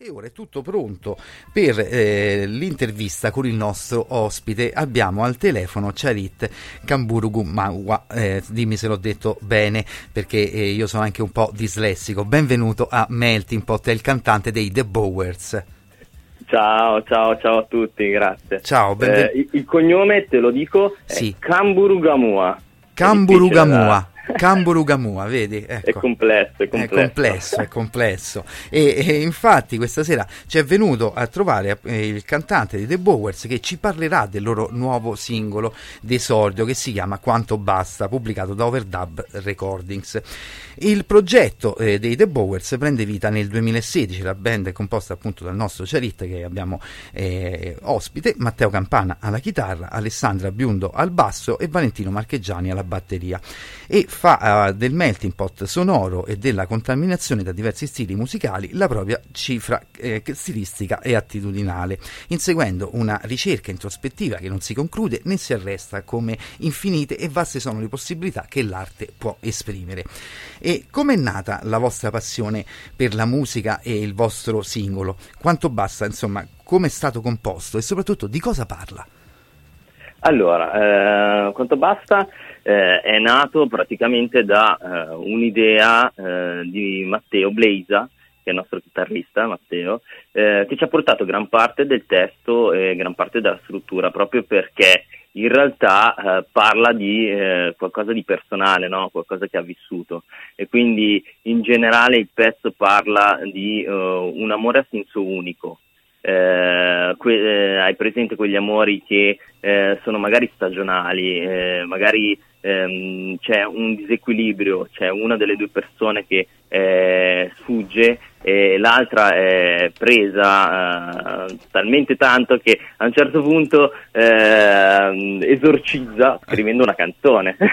E ora è tutto pronto per eh, l'intervista con il nostro ospite. Abbiamo al telefono Charit Kamburugu Mawa. Eh, dimmi se l'ho detto bene perché eh, io sono anche un po' dislessico. Benvenuto a Melting Pot, è il cantante dei The Bowers. Ciao, ciao, ciao a tutti, grazie. Ciao, benven- il, il, cognome te lo dico, sì. Kamburugamua. Kamburugamua. Camburugamua, vedi? Ecco. È complesso, è complesso. È complesso, è complesso. E, e, infatti questa sera ci è venuto a trovare eh, il cantante di The Bowers che ci parlerà del loro nuovo singolo d'esordio che si chiama Quanto Basta, pubblicato da Overdub Recordings. Il progetto eh, dei The Bowers prende vita nel 2016, la band è composta appunto dal nostro Charit che abbiamo eh, ospite, Matteo Campana alla chitarra, Alessandra Biundo al basso e Valentino Marcheggiani alla batteria. E fa uh, del melting pot sonoro e della contaminazione da diversi stili musicali la propria cifra eh, stilistica e attitudinale, inseguendo una ricerca introspettiva che non si conclude né si arresta come infinite e vaste sono le possibilità che l'arte può esprimere. E com'è nata la vostra passione per la musica e il vostro singolo? Quanto basta, insomma, come è stato composto e soprattutto di cosa parla? Allora, eh, quanto basta eh, è nato praticamente da eh, un'idea eh, di Matteo Blaisa, che è il nostro chitarrista Matteo, eh, che ci ha portato gran parte del testo e gran parte della struttura, proprio perché in realtà eh, parla di eh, qualcosa di personale, no? qualcosa che ha vissuto e quindi in generale il pezzo parla di un amore a senso unico, eh, que- eh, hai presente quegli amori che eh, sono magari stagionali, eh, magari ehm, c'è un disequilibrio, c'è una delle due persone che eh, sfugge e l'altra è presa eh, talmente tanto che a un certo punto esorcizza scrivendo una canzone.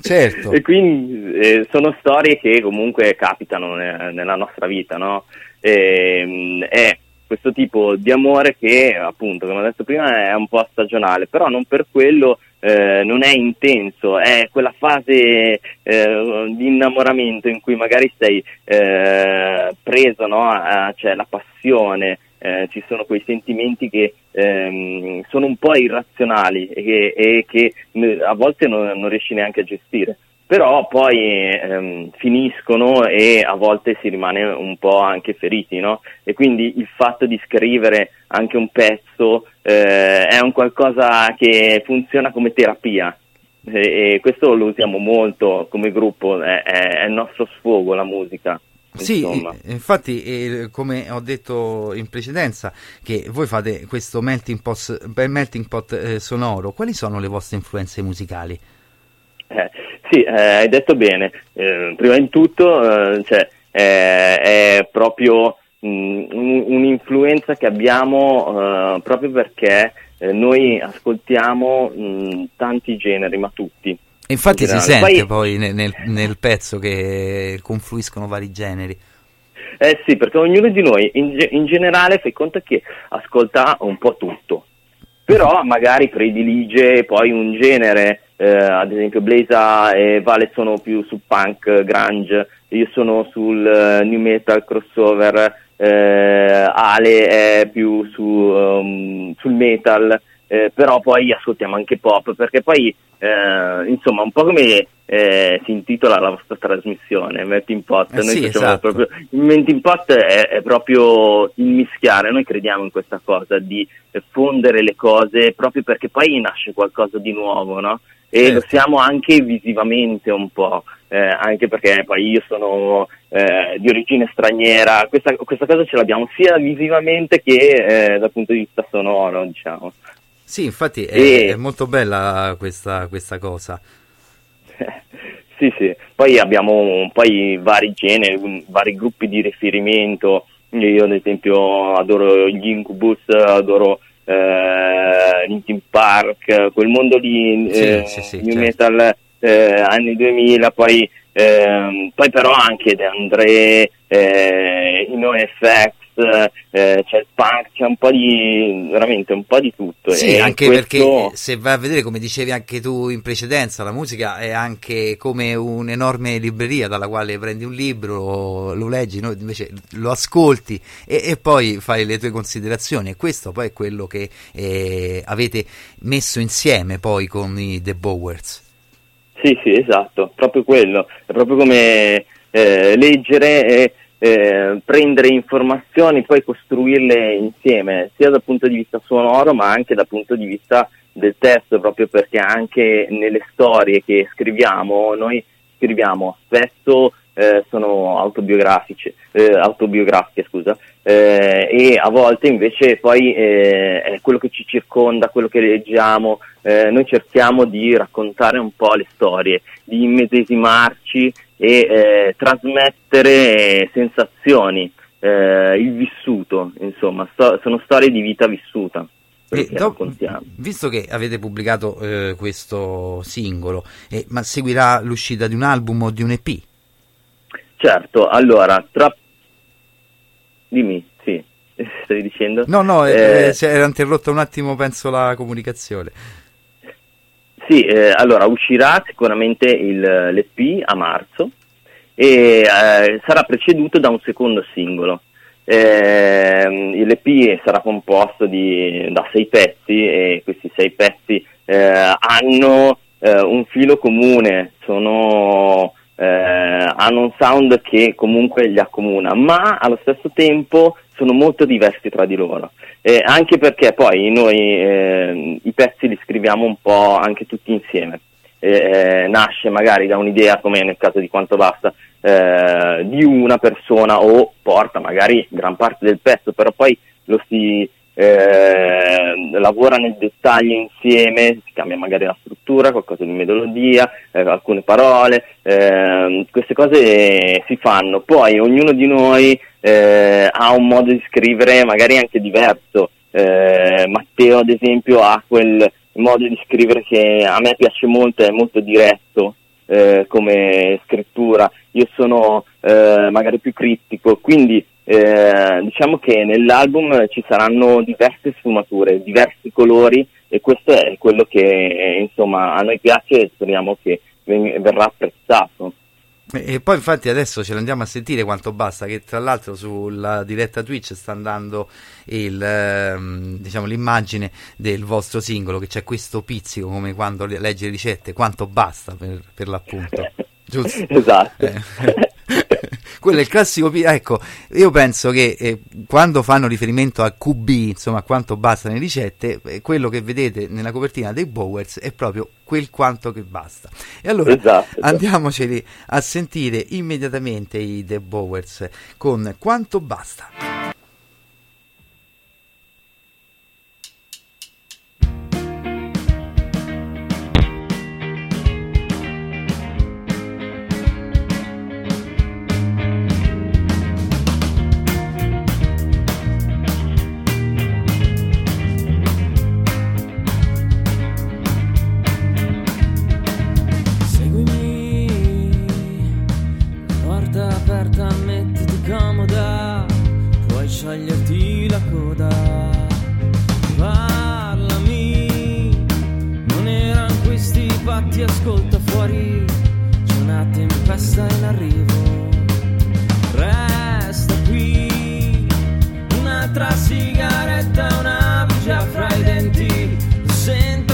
certo. E quindi sono storie che comunque capitano ne- nella nostra vita, no? Ehm, è questo tipo di amore che appunto come ho detto prima è un po' stagionale però non per quello eh, non è intenso è quella fase eh, di innamoramento in cui magari sei eh, preso no? A, c'è la passione eh, ci sono quei sentimenti che ehm, sono un po' irrazionali e che, e che a volte non, non riesci neanche a gestire però poi ehm, finiscono e a volte si rimane un po' anche feriti, no? E quindi il fatto di scrivere anche un pezzo eh, è un qualcosa che funziona come terapia. E, e questo lo usiamo molto come gruppo, è, è il nostro sfogo la musica. Sì, infatti, eh, come ho detto in precedenza, che voi fate questo melting pot, melting pot eh, sonoro, quali sono le vostre influenze musicali? Eh, sì, eh, hai detto bene. Eh, prima di tutto eh, cioè, è proprio mh, mm, un'influenza che abbiamo eh, proprio perché eh, noi ascoltiamo mh, mm, tanti generi, ma tutti. Infatti si sente poi, poi nel, nel, nel, pezzo che confluiscono vari generi. Eh sì, perché ognuno di noi in, in generale fai conto che ascolta un po' tutto, però magari predilige poi un genere eh, ad esempio Blaza e Vale sono più su punk, grunge, io sono sul uh, new metal crossover, eh, Ale è più su, um, sul metal, eh, però poi ascoltiamo anche pop, perché poi eh, insomma un po' come eh, si intitola la vostra trasmissione, Melting Pot, noi sì, esatto. proprio, il Melting Pot è, è, proprio il mischiare, noi crediamo in questa cosa di fondere le cose proprio perché poi nasce qualcosa di nuovo, no? E certo. lo siamo anche visivamente un po', eh, anche perché poi io sono eh, di origine straniera, questa, questa, cosa ce l'abbiamo sia visivamente che eh, dal punto di vista sonoro, diciamo. Sì, infatti è, e... è molto bella questa, questa cosa. sì, sì, poi abbiamo poi vari generi, vari gruppi di riferimento, io ad esempio adoro gli Incubus, adoro eh, Linkin Park, quel mondo di eh, sì, sì, new certo. metal eh, anni 2000, poi, ehm, poi però anche De André, eh, NoFX, eh, c'è il punk, c'è un po' di veramente un po' di tutto. Sì, e anche questo... perché se vai a vedere, come dicevi anche tu in precedenza, la musica è anche come un'enorme libreria dalla quale prendi un libro, lo leggi, no? invece lo ascolti e, e, poi fai le tue considerazioni. E questo poi è quello che eh, avete messo insieme poi con i The Bowers. Sì, sì, esatto, proprio quello, è proprio come eh, leggere eh, prendere informazioni, poi costruirle insieme, sia dal punto di vista sonoro ma anche dal punto di vista del testo, proprio perché anche nelle storie che scriviamo, noi scriviamo spesso eh, sono autobiografici, eh, autobiografiche scusa, eh, e a volte invece poi eh, è quello che ci circonda, quello che leggiamo, eh, noi cerchiamo di raccontare un po' le storie, di immedesimarci e trasmettere sensazioni, il vissuto, insomma, sto- sono storie di vita vissuta. Do, visto che avete pubblicato eh, questo singolo, eh, ma seguirà l'uscita di un album o di un EP? Certo, allora, tra... Dimmi, sì, stavi dicendo? No, no, eh, eh, si era interrotta un attimo, penso, la comunicazione. Sì, eh, allora uscirà sicuramente il, l'EP a marzo e eh, sarà preceduto da un secondo singolo. Eh, L'EP sarà composto di, da sei pezzi e questi sei pezzi eh, hanno eh, un filo comune, sono eh, hanno un sound che comunque li accomuna, ma allo stesso tempo sono molto diversi tra di loro, eh, anche perché poi noi eh, i pezzi li scriviamo un po' anche tutti insieme. Eh, nasce magari da un'idea, come nel caso di Quanto Basta, eh, di una persona o porta magari gran parte del pezzo, però poi lo si eh, lavora nel dettaglio insieme, si cambia magari la struttura, qualcosa di melodia, eh, alcune parole, eh, queste cose si fanno, poi ognuno di noi eh, ha un modo di scrivere magari anche diverso, eh, Matteo ad esempio ha quel modo di scrivere che a me piace molto, è molto diretto, eh, come scrittura, io sono magari più critico, quindi eh, diciamo che nell'album ci saranno diverse sfumature, diversi colori e questo è quello che insomma a noi piace e speriamo che verrà apprezzato. E poi infatti adesso ce l'andiamo a sentire quanto basta, che tra l'altro sulla diretta Twitch sta andando il, ehm, diciamo, l'immagine del vostro singolo, che c'è questo pizzico come quando leggi le ricette, quanto basta per, per l'appunto. Giusto? esatto. Eh. quello è il classico. Ecco, io penso che eh, quando fanno riferimento a QB, insomma, a quanto basta nelle ricette, eh, quello che vedete nella copertina dei Bowers è proprio quel quanto che basta. E allora esatto. andiamoceli a sentire immediatamente i The Bowers con quanto basta. fuori c'è una tempesta in arrivo. Resta qui un'altra sigaretta, una bugia fra i denti. Senti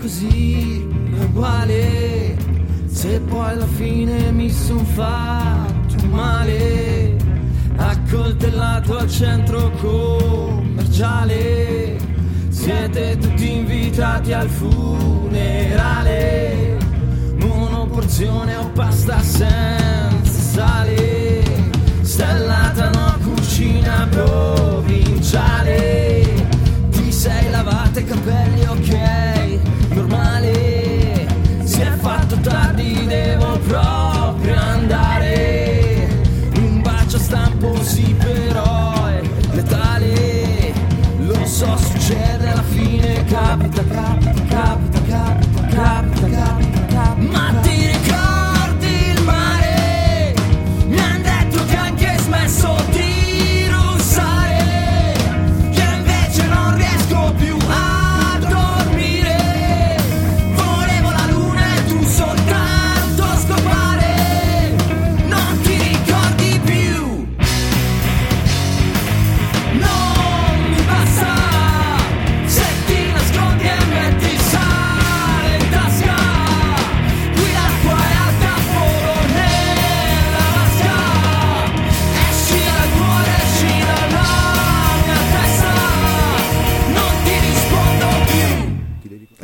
così uguale. Se poi alla fine mi son fatto male accoltellato al centro commerciale. Siete tutti invitati al funerale. Monoporzione o pasta senza sale. Stellata no cucina provinciale. Ti sei lavata i capelli ok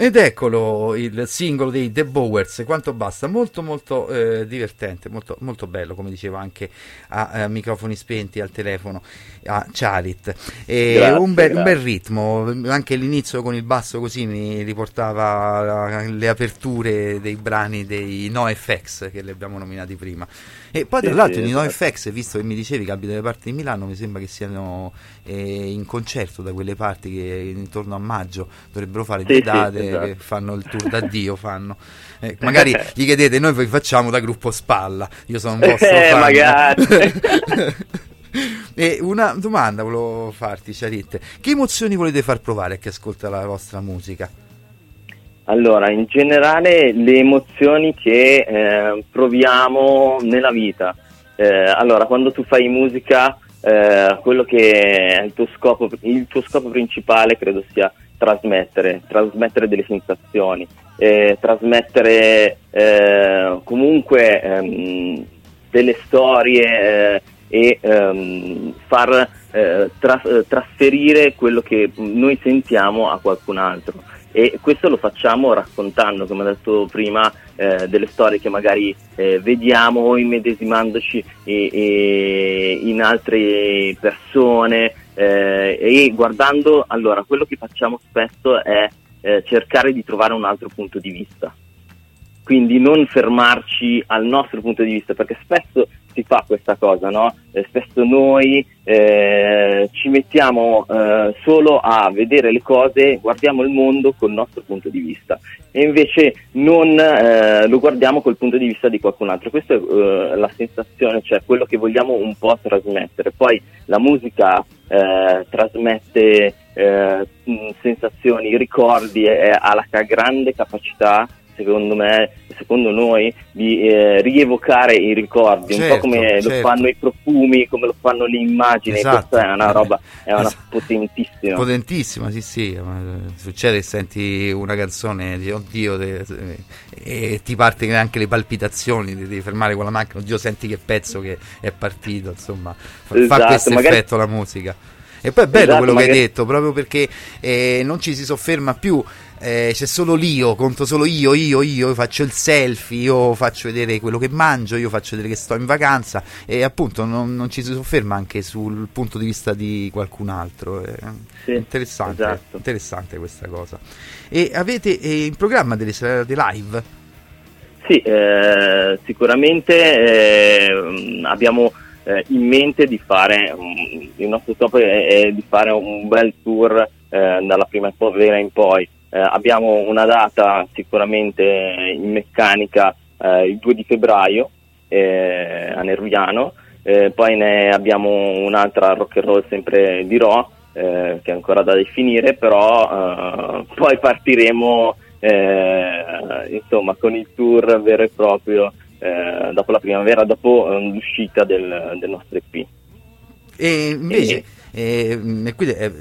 Ed eccolo il singolo dei The Bowers, quanto basta, molto molto eh, divertente, molto, molto bello, come dicevo anche a, a microfoni spenti al telefono a Charit. E Grazie, un, bel, un bel ritmo, anche l'inizio con il basso così mi riportava le aperture dei brani dei NoFX che li abbiamo nominati prima. E poi tra Sì, l'altro sì, i esatto. NoFX, visto che mi dicevi che abiti dalle parti di Milano, mi sembra che siano eh, in concerto da quelle parti che intorno a maggio dovrebbero fare Sì, due sì, date esatto. che fanno il tour d'addio fanno. Eh, magari gli chiedete noi vi facciamo da gruppo spalla io sono un vostro Eh, fan magari. e una domanda volevo farti Charit che emozioni volete far provare a chi ascolta la vostra musica Allora, in generale le emozioni che eh, proviamo nella vita. Eh, allora, quando tu fai musica, eh, quello che è il tuo scopo, il tuo scopo principale credo sia trasmettere, trasmettere delle sensazioni, eh, trasmettere eh, comunque ehm, delle storie eh, e ehm, far eh, tra- eh, trasferire quello che noi sentiamo a qualcun altro. E questo lo facciamo raccontando, come ho detto prima, eh, delle storie che magari vediamo o immedesimandoci in altre persone eh, e guardando, allora quello che facciamo spesso è eh, cercare di trovare un altro punto di vista quindi non fermarci al nostro punto di vista, perché spesso si fa questa cosa, no? Eh, spesso noi eh, ci mettiamo eh, solo a vedere le cose, guardiamo il mondo col nostro punto di vista e invece non eh, lo guardiamo col punto di vista di qualcun altro. Questa è la sensazione, cioè quello che vogliamo un po' trasmettere. Poi la musica eh, trasmette eh, sensazioni, ricordi, e ha la grande capacità secondo me, secondo noi, di eh, rievocare i ricordi, un Certo, po' come certo. lo fanno i profumi, come lo fanno le immagini, Esatto. questa è una roba, è una Esatto. potentissima. potentissima sì sì eh, succede che senti una canzone dici oddio te- e ti parte anche le palpitazioni ti devi fermare con la macchina oddio senti che pezzo che è partito insomma fa, fa Esatto, questo magari- effetto la musica e poi è bello Esatto, quello che hai magari- detto proprio perché eh, non ci si sofferma più eh, c'è solo l'io, conto solo io, io, io, io faccio il selfie, io faccio vedere quello che mangio, io faccio vedere che sto in vacanza e appunto non, non ci si sofferma anche sul punto di vista di qualcun altro. È Sì, interessante, esatto. interessante questa cosa. E avete eh, in programma delle serate live? Sì, eh, sicuramente eh, abbiamo eh, in mente di fare, mm, il nostro scopo è, è di fare un bel tour eh, dalla primavera in poi. Eh, abbiamo una data sicuramente in meccanica eh, il 2 di febbraio a Nerviano, poi ne abbiamo un'altra rock and roll sempre di Ro, eh, che è ancora da definire, però eh, poi partiremo eh, insomma con il tour vero e proprio eh, dopo la primavera, dopo eh, l'uscita del, del nostro EP. E invece, e, mm, e quindi eh,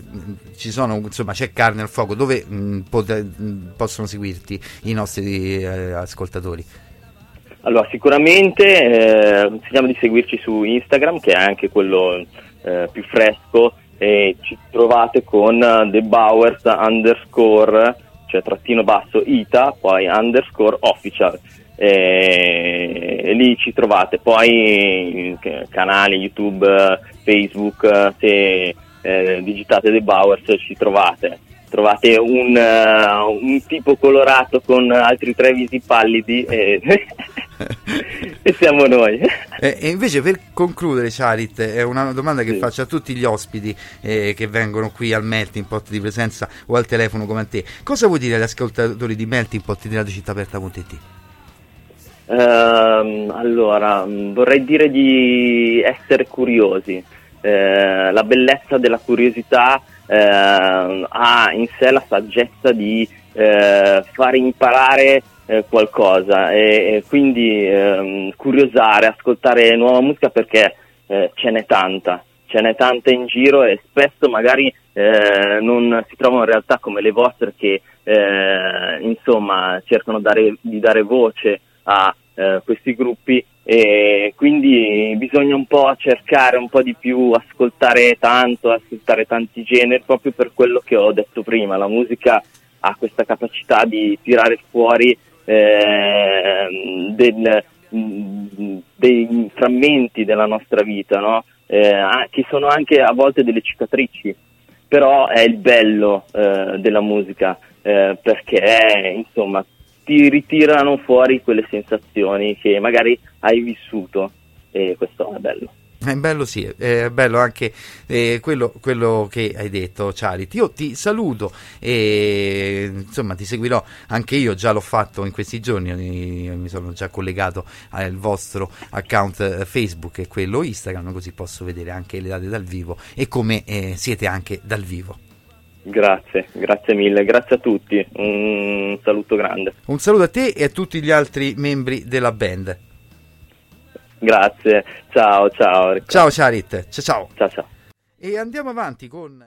ci sono, insomma, c'è carne al fuoco. Dove mh, mm, pot- mm, possono seguirti i nostri eh, ascoltatori? Allora, sicuramente eh, consigliamo di seguirci su Instagram, che è anche quello eh, più fresco, e ci trovate con The Bowers underscore, cioè trattino basso Ita, poi underscore official. E, e lì ci trovate. Poi canali YouTube, Facebook, se eh, digitate The Bowers ci trovate trovate un, uh, un, tipo colorato con altri tre visi pallidi e, e siamo noi. E, e, invece per concludere Charit, è una domanda che sì. faccio a tutti gli ospiti eh, che vengono qui al Melting Pot di presenza o al telefono come a te. Cosa vuoi dire agli ascoltatori di Melting Pot di Radio Città Aperta.it? Uh, allora, vorrei dire di essere curiosi. Uh, la bellezza della curiosità eh, ha in sé la saggezza di eh, fare imparare eh, qualcosa e, e quindi ehm, curiosare, ascoltare nuova musica perché ce n'è tanta, ce n'è tanta in giro e spesso magari non si trovano realtà come le vostre che insomma cercano dare, di dare voce a questi gruppi e quindi bisogna un po' cercare un po' di più, ascoltare tanto, ascoltare tanti generi, proprio per quello che ho detto prima, la musica ha questa capacità di tirare fuori eh, del, dei frammenti della nostra vita, no? eh, che sono anche a volte delle cicatrici, però è il bello eh, della musica, eh, perché insomma ti ritirano fuori quelle sensazioni che magari hai vissuto e questo è bello. È bello sì, è bello anche eh, quello, quello, che hai detto Charity. Io ti saluto e insomma ti seguirò anche io, già l'ho fatto in questi giorni, mi sono già collegato al vostro account eh, Facebook e quello Instagram, così posso vedere anche le date dal vivo e come eh, siete anche dal vivo. Grazie, grazie mille, grazie a tutti, un saluto grande. Un saluto a te e a tutti gli altri membri della band. Grazie, ciao ciao. Riccardo. Ciao Charit, ciao ciao. Ciao ciao. E andiamo avanti con...